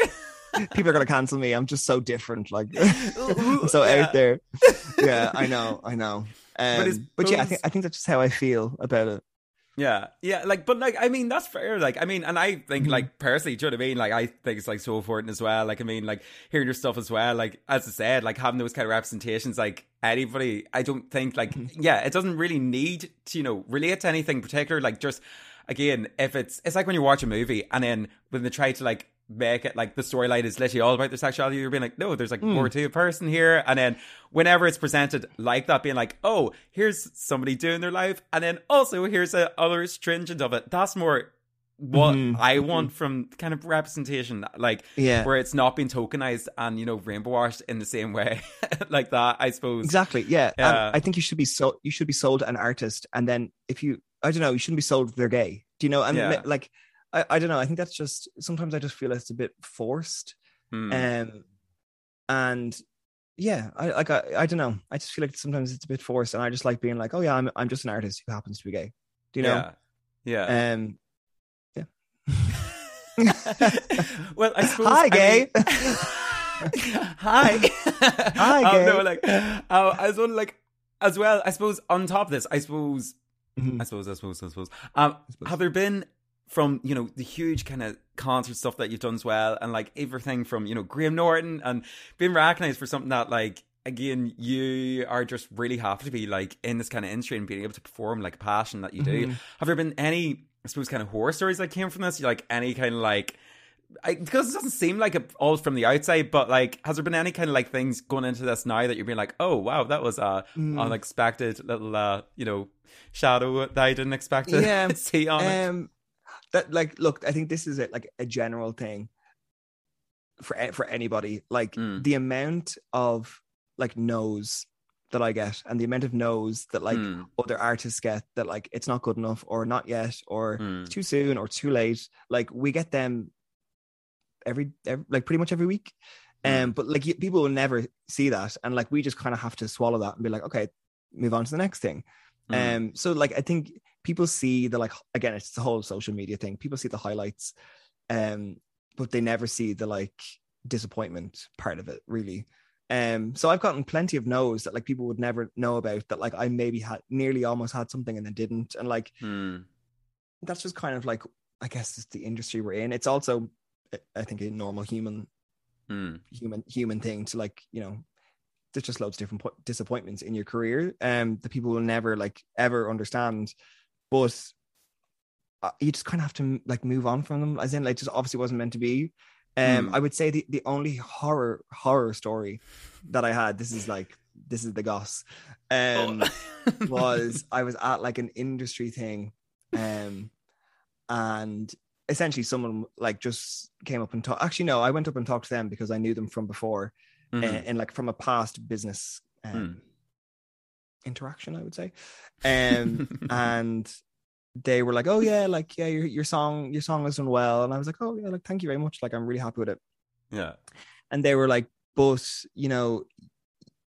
people are gonna cancel me. I'm just so different. Like I'm so Yeah. out there. Yeah, I know. I know. Um, it's but, yeah, I think I think that's just how I feel about it. Yeah, yeah, like, but like, I mean, that's fair. Like, I mean, and I think, Mhm. like, personally, do you know what I mean? Like, I think it's like so important as well. Like, I mean, like, hearing your stuff as well. Like, as I said, like having those kind of representations, like anybody, I don't think, like, Mm-hmm. yeah, it doesn't really need to, you know, relate to anything particular. Like, just again, if it's, it's like when you watch a movie and then when they try to like make it like the storyline is literally all about their sexuality, you're being like, no, there's like Mm. more to a person here. And then whenever it's presented like that, being like, oh, here's somebody doing their life, and then also here's a other stringent of it. That's more what Mhm. I want from kind of representation, like Yeah. where it's not being tokenized and you know rainbow washed in the same way, <laughs> like that. I suppose. Exactly. Yeah. Yeah. I think you should be so you should be sold an artist, and then if you, I don't know, you shouldn't be sold they're gay. Do you know? And Yeah. like, I, I don't know. I think that's just sometimes I just feel it's a bit forced. Hmm. Um, and yeah, I like I, I don't know. I just feel like sometimes it's a bit forced, and I just like being like, oh yeah, I'm I'm just an artist who happens to be gay. Do you know? Yeah. Yeah. Um. Yeah. <laughs> well, I suppose. Hi, I gay. mean- <laughs> Hi. Hi, Um, no, gay. like, uh, I was like, as well. I suppose on top of this, I suppose I suppose, I suppose, I suppose. Um, have there been from you know the huge kind of concert stuff that you've done as well, and like everything from you know Graham Norton and being recognized for something that like again you are just really happy to be like in this kind of industry and being able to perform like a passion that you do. Mm-hmm. Have there been any I suppose kind of horror stories that came from this? Like any kind of like. I, because it doesn't seem like it all from the outside, but like, has there been any kind of like things going into this now that you're being like, oh wow, that was a Mm. unexpected little, uh, you know, shadow that I didn't expect to Yeah, <laughs> see on it. That like look i think this is a, like a general thing for for anybody. Like Mm. the amount of like no's that i get and the amount of no's that like Mm, other artists get that like it's not good enough or not yet or mm, too soon or too late like we get them every, every like pretty much every week. Um but like people will never see that and like we just kind of have to swallow that and be like okay move on to the next thing mm. um, so like I think people see the like again, it's the whole social media thing. People see the highlights, um, but they never see the like disappointment part of it, really. Um, so I've gotten plenty of no's that like people would never know about that like I maybe had nearly almost had something and then didn't. And like Mm. that's just kind of like I guess it's the industry we're in. It's also I- think a normal human Mm. human human thing to like you know there's just loads of different po- disappointments in your career um that people will never like ever understand but uh, you just kind of have to like move on from them as in like just obviously wasn't meant to be um Hmm. i would say the the only horror horror story that i had this is like this is the goss um Oh. <laughs> was I was at like an industry thing, um, and essentially someone like just came up and talked. Actually, no, I went up and talked to them because I knew them from before, Mhm. uh, and like from a past business um, Mm. interaction, I would say. Um, <laughs> and they were like, "Oh yeah, like yeah, your your song your song has done well," and I was like, "Oh yeah, like thank you very much. Like I'm really happy with it." yeah. and they were like but you know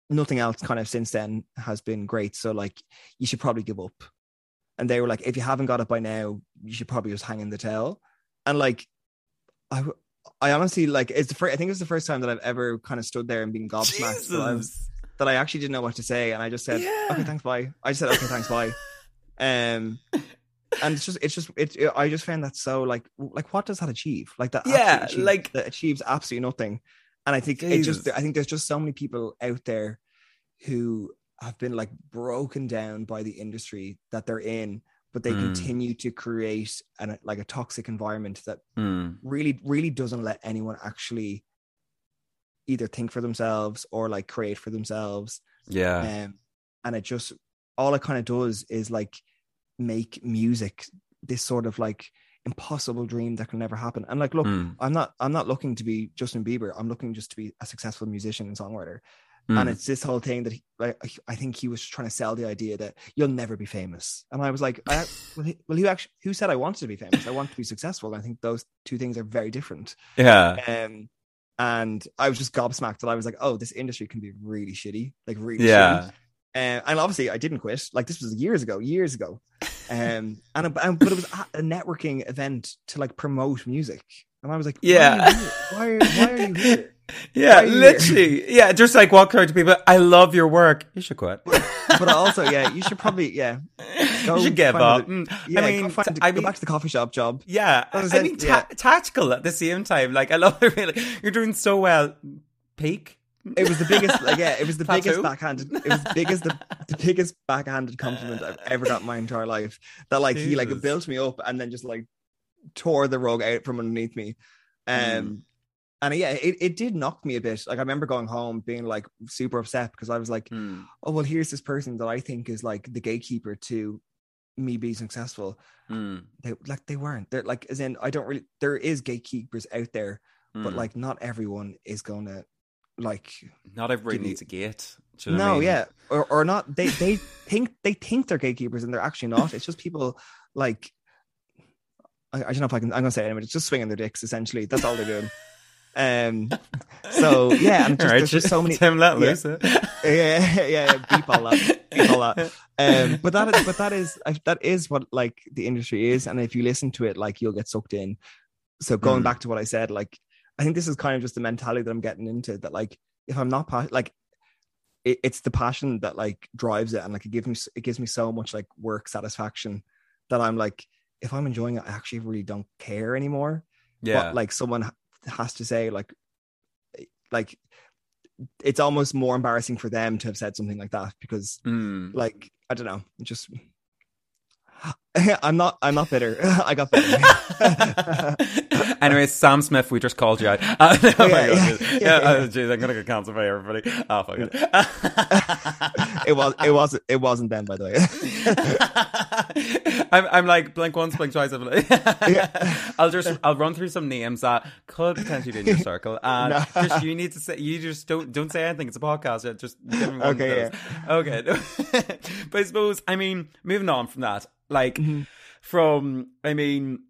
nothing else kind of since then has been great so like you should probably give up and they were like if you haven't got it by now you should probably just hang in the tail and like i i honestly like it's the first i think it's the first time that i've ever kind of stood there and been gobsmacked that, I was, that i actually didn't know what to say and i just said Yeah. okay thanks bye. I just said okay thanks bye. <laughs> Um and it's just it's just it, it- i just found that so like like what does that achieve? Like that Yeah, achieves- like- that achieves absolutely nothing. And i think it just i think there's just so many people out there who have been like broken down by the industry that they're in but they Mm. continue to create an like a toxic environment that Mm. really really doesn't let anyone actually either think for themselves or like create for themselves Yeah. um, and it just all it kind of does is like make music this sort of like impossible dream that can never happen and like look Mm. i'm not i'm not looking to be justin bieber i'm looking just to be a successful musician and songwriter Mm. and it's this whole thing that he, like i think he was trying to sell the idea that you'll never be famous and i was like I, <laughs> well, he, well who actually who said i wanted to be famous i want to be successful and i think those two things are very different yeah. um and i was just gobsmacked that i was like oh this industry can be really shitty like really shitty Yeah. uh, and obviously, I didn't quit. Like this was years ago, years ago. Um, and, and but it was a networking event to like promote music, and I was like, why Yeah. are you here? why are, why are you here? <laughs> Yeah, literally. Yeah, just like walk around to people. I love your work. You should quit. <laughs> But also, yeah, you should probably, yeah, Go you should give up. Mm, yeah, I mean, find, I go back to the coffee shop job. yeah. I it, mean, ta- yeah. tactical at the same time. Like, I love it. Really, you're doing so well. Peak. It was the biggest, like, yeah, it was the Tattoo? biggest backhanded. It was the biggest, the, the biggest backhanded compliment I've ever got in my entire life. That like he like built me up and then just like tore the rug out from underneath me. Um, Mm. And yeah, it, it did knock me a bit. Like I remember going home being like super upset because I was like, Mm, oh well, here's this person that I think is like the gatekeeper to me being successful. mm, They like they weren't. They're like as in I don't really. There is gatekeepers out there, but mm. like not everyone is gonna like not everybody needs a gate. You know no I mean? yeah or, or not they they <laughs> think they think they're gatekeepers and they're actually not it's just people like I, I don't know if I can I'm gonna say it anyway it's just swinging their dicks essentially that's all they're doing <laughs> um so yeah and just, right, there's just so many Tim, let yeah. loose. eh? <laughs> yeah, yeah, yeah, beep all that, beep all that. Um, but that is, but that is, that is what like the industry is, and if you listen to it, like you'll get sucked in. So going Mm. back to what I said, like I think this is kind of just the mentality that I'm getting into. That like if I'm not pa- like it, it's the passion that like drives it and like it gives me it gives me so much like work satisfaction that i'm like if i'm enjoying it i actually really don't care anymore Yeah. but like someone has to say like like it's almost more embarrassing for them to have said something like that because Mm. like i don't know just <laughs> i'm not i'm not bitter <laughs> i got better <laughs> anyway, Sam Smith, we just called you out. Uh, no, Oh, my yeah, God, yeah. Yeah, Yeah, oh, jeez, I'm gonna get cancelled by everybody. Oh, fuck it. It was it wasn't it wasn't them by the way <laughs> I'm, I'm like blink once, blink twice. I'm like, <laughs> I'll just I'll run through some names that could potentially be in your <laughs> circle, and No. just you need to say you just don't don't say anything. It's a podcast. yeah, Just give me one of Okay, those. Okay, but I suppose I mean moving on from that, like Mm-hmm. from I mean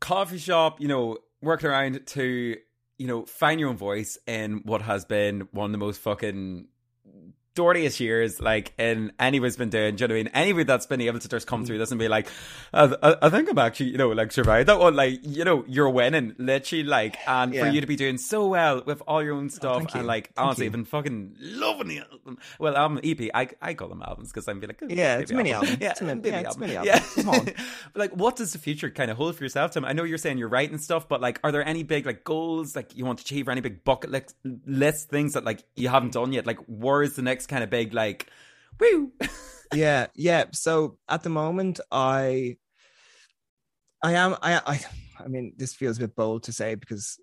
coffee shop, you know, working around to you know find your own voice in what has been one of the most fucking dirtiest years like in anyone's been doing. Do you know what I mean? Anybody that's been able to just come mm. through this and be like, I, I, I think I'm actually, you know, like survived that one. Like, you know, you're winning, literally. Like, and for you to be doing so well with all your own oh, stuff thank and like, Thank honestly, you. I've been fucking loving the album. Well, album EP, I I call them albums because I'm be like, oh, Yeah, it's mini album. <laughs> Yeah, It's a min- baby yeah, it's mini <laughs> album. Yeah. Come on. <laughs> but like, what does the future kind of hold for yourself, Tim? I know you're saying you're writing stuff, but like, are there any big like goals like you want to achieve, or any big bucket list, list things that like you haven't done yet? Like, where is the next kind of big like, woo? <laughs> yeah yeah. So at the moment i i am i i i mean this feels a bit bold to say because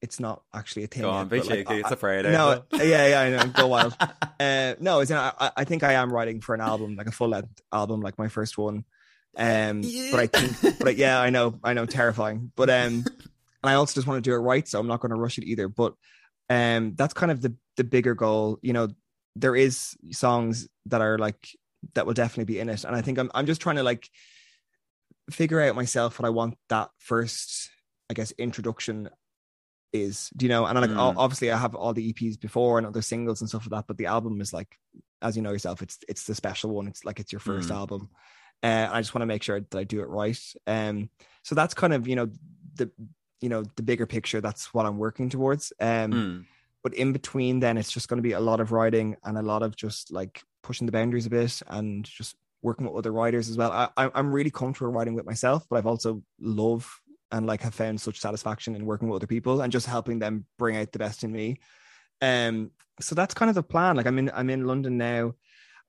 it's not actually a thing Go yet, on, be like, cheeky. I- It's a Friday. no <laughs> yeah yeah i know. Go wild. <laughs> Uh no it's I, I think i am writing for an album like a full length album like my first one. Um but i think but yeah i know i know. Terrifying. But um and i also just want to do it right so i'm not going to rush it either. But um that's kind of the the bigger goal you know there is songs that are like that will definitely be in it. And i think i'm, I'm just trying to like figure out myself what i want that first i guess introduction is do you know? And like Mm. obviously i have all the eps before and other singles and stuff like that but the album is like as you know yourself it's it's the special one. It's like it's your first Mm. album. Uh, i just want to make sure that i do it right. Um so that's kind of you know the you know the bigger picture. That's what i'm working towards. Um Mm. But in between then it's just going to be a lot of writing and a lot of just like pushing the boundaries a bit and just working with other writers as well. I, i'm really comfortable writing with myself but i've also love and like have found such satisfaction in working with other people and just helping them bring out the best in me. Um so that's kind of the plan. Like i'm in i'm in london now.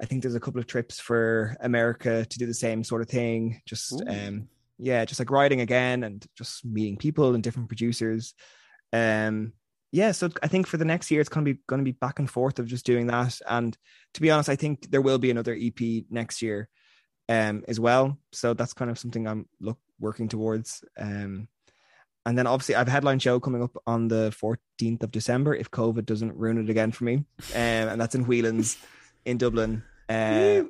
I think there's a couple of trips for america to do the same sort of thing. Just Ooh. um yeah just like writing again and just meeting people and different producers. Um yeah so i think for the next year it's going to be going to be back and forth of just doing that. And to be honest i think there will be another ep next year um as well. So that's kind of something i'm look working towards um and then obviously i've a headline show coming up on the 14th of december if covid doesn't ruin it again for me um and that's in whelan's in dublin uh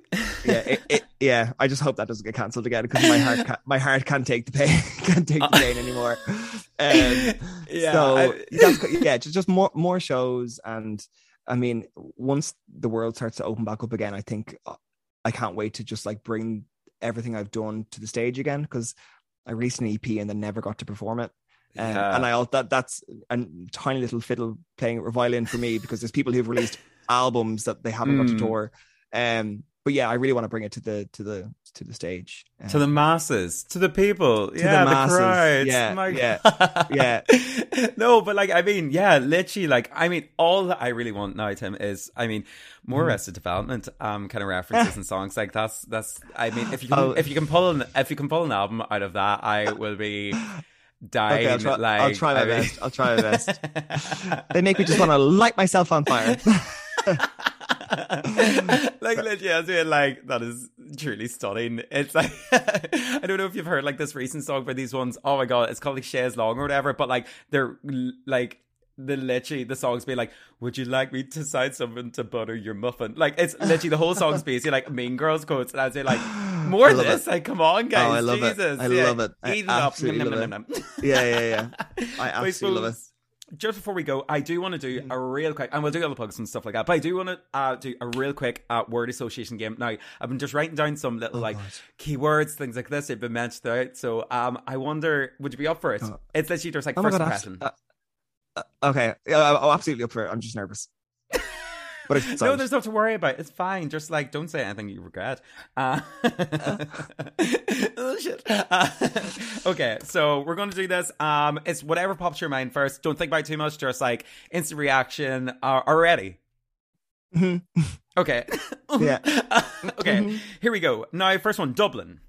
yeah it, it, yeah i just hope that doesn't get cancelled again because my heart can't, my heart can't take the pain <laughs> can't take the pain anymore um <laughs> yeah. so I- <laughs> that's, yeah, just just more more shows, and I mean, once the world starts to open back up again, I think uh, I can't wait to just like bring everything I've done to the stage again because I released an EP and then never got to perform it. Um, Yeah. And I al- that that's a tiny little fiddle playing violin for me because there's people who've released <laughs> albums that they haven't got to Mm. tour. Um, but yeah, I really want to bring it to the to the to the stage. to the masses, to the people, the yeah, the, masses. crowds. Yeah, My yeah, yeah. <laughs> no, but like, I mean, yeah, literally, like, I mean, all that I really want now, Tim, is, I mean, more Mhm. Arrested Development, um, kind of references and songs like that's that's. I mean, if you can, Oh. if you can pull an if you can pull an album out of that, I will be dying. <laughs> Okay, I'll try, like, I'll try my I mean- best. I'll try my best. <laughs> they make me just want to light myself on fire. <laughs> like literally, I was being like, that is truly stunning. It's like <laughs> I don't know if you've heard like this recent song by these ones. Oh my god, it's called like Shays Long or whatever. But like they're like the literally the song's be like, Would you like me to sign something to butter your muffin? Like it's literally the whole song's basically like Mean Girls quotes, and I was like, <gasps> more this. it. Like, come on, guys, Oh, I love it. I yeah. love it. I Eat it up. absolutely Nom, love nom, it. nom, nom. Yeah, yeah, yeah. <laughs> I absolutely love it. Just before we go, I do want to do a real quick, and we'll do other plugs and stuff like that. But I do want to uh, do a real quick uh, word association game. Now, I've been just writing down some little like Oh, God. keywords, things like this. They've been mentioned out. So, um, I wonder, would you be up for it? Oh. It's literally just like Oh first god, impression. uh, uh, okay. Yeah, I'm absolutely up for it. I'm just nervous. But it's no, there's nothing to worry about. It's fine. Just like don't say anything you regret. Uh, <laughs> oh shit. Uh, <laughs> okay, so we're going to do this. Um, it's whatever pops your mind first. Don't think about it too much. Just like instant reaction. Uh, already. Mm-hmm. Okay. <laughs> Yeah. okay. Mhm. Here we go. Now, first one, Dublin.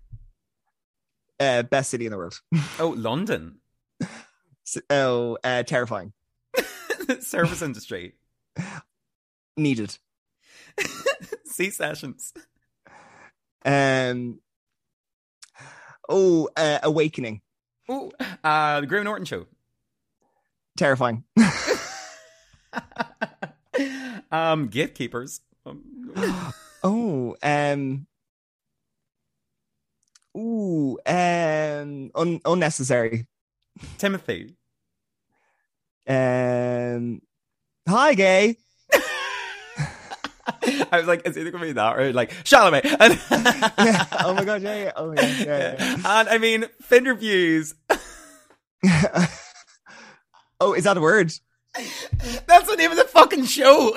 uh, best city in the world. Oh, London. Oh, uh, terrifying. Service industry. Needed. <laughs> Sea Sessions. Um. Oh, uh, awakening. Oh, uh, the Graham Norton show. Terrifying. <laughs> <laughs> um, gatekeepers. Um, <gasps> Oh, um. Ooh, um, un- unnecessary. Timothy. Um, hi, gay. <laughs> I was like, it's either gonna be that or like Chalamet. <laughs> And, yeah. Oh my god. Yeah. yeah. Oh yeah. Yeah. and I mean, Finterviews. yeah. <laughs> oh, is that a word? That's the name of the fucking show.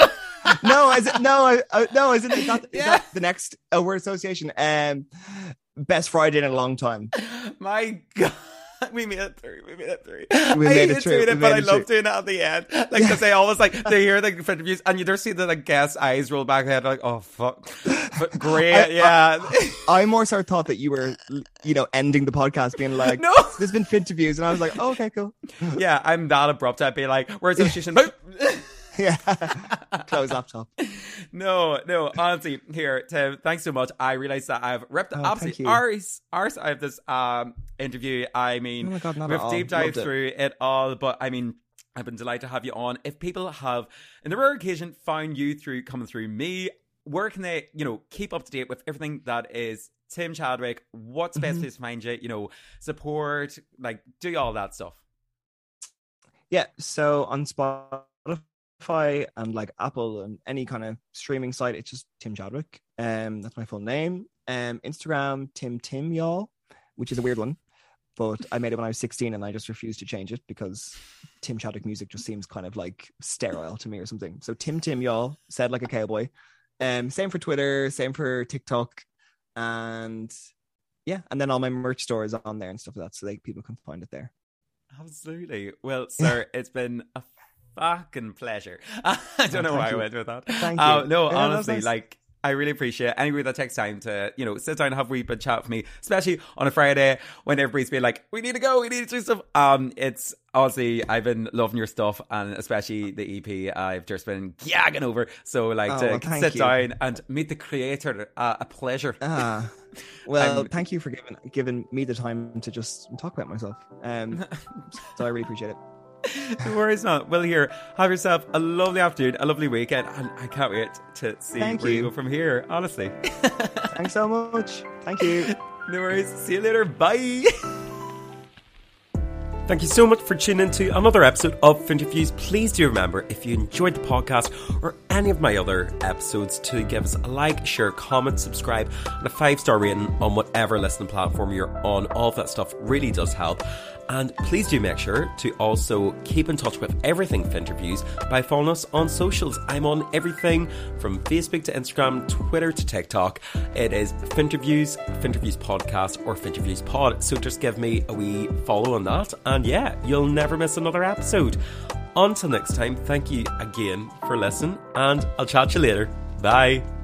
No, is it, no, I, I, no, is it? Is that, is Yeah. the next uh, word association? Um, best Friday in a long time. My God. <laughs> We made it through. We made it through. We I made it hate through. doing We but I love doing it at the end. Like, because they always like, they hear the <laughs> interviews and you just see the like guest eyes roll back their head, like, oh, fuck. But <laughs> great, I- yeah. I more so thought that you were, you know, ending the podcast being like, no. "There's been interviews," and I was like, oh, "Okay, cool." Yeah, I'm that abrupt. I'd be like, where's the association? <laughs> Yeah. Close laptop. no, no, honestly, here, Tim, thanks so much. I realized that I've ripped Oh, thank absolutely you. arse, arse out of this um, interview. I mean, Oh my god, we've deep dived Loved it. through it all, but I mean, I've been delighted to have you on. If people have, in the rare occasion, found you through coming through me, where can they, you know, keep up to date with everything that is Tim Chadwick? What's the best Mhm. place to find you? You know, support, like, do all that stuff. Yeah. So on Spotify and like Apple and any kind of streaming site, it's just Tim Chadwick. Um, that's my full name. Um, Instagram Tim Tim y'all, which is a weird one, but I made it when I was 16 and I just refused to change it because Tim Chadwick music just seems kind of like sterile to me or something. So Tim Tim y'all said like a cowboy. Um, same for Twitter, same for TikTok, and yeah, and then all my merch store is on there and stuff like that, so like people can find it there. Absolutely. Well, sir, it's been a fucking pleasure. <laughs> I don't Oh, know why I went with that. Thank Uh, you. no, Yeah, honestly, nice. like I really appreciate it. anybody that takes time to, you know, sit down and have a wee bit chat with me, especially on a Friday when everybody's been like, we need to go, we need to do stuff. Um, it's honestly, I've been loving your stuff and especially the EP. I've just been gagging over. So, like, Oh, to well, sit you. down and meet the creator, uh, a pleasure. Ah, <laughs> well, thank you for giving giving me the time to just talk about myself. Um, <laughs> so I really appreciate it. <laughs> no worries not. Well, here, have yourself a lovely afternoon, a lovely weekend, and I can't wait to see Thank where you. you. go from here, honestly. <laughs> Thanks so much. Thank you. <laughs> no worries. See you later. Bye. Thank you so much for tuning into another episode of Finterviews. Please do remember, if you enjoyed the podcast or any of my other episodes, to give us a like, share, comment, subscribe, and a five star rating on whatever listening platform you're on. All of that stuff really does help. And please do make sure to also keep in touch with everything Finterviews by following us on socials. I'm on everything from Facebook to Instagram, Twitter to TikTok. It is Finterviews, Finterviews Podcast, or Finterviews Pod. So just give me a wee follow on that. And yeah, you'll never miss another episode. Until next time, thank you again for listening, and I'll chat to you later. Bye.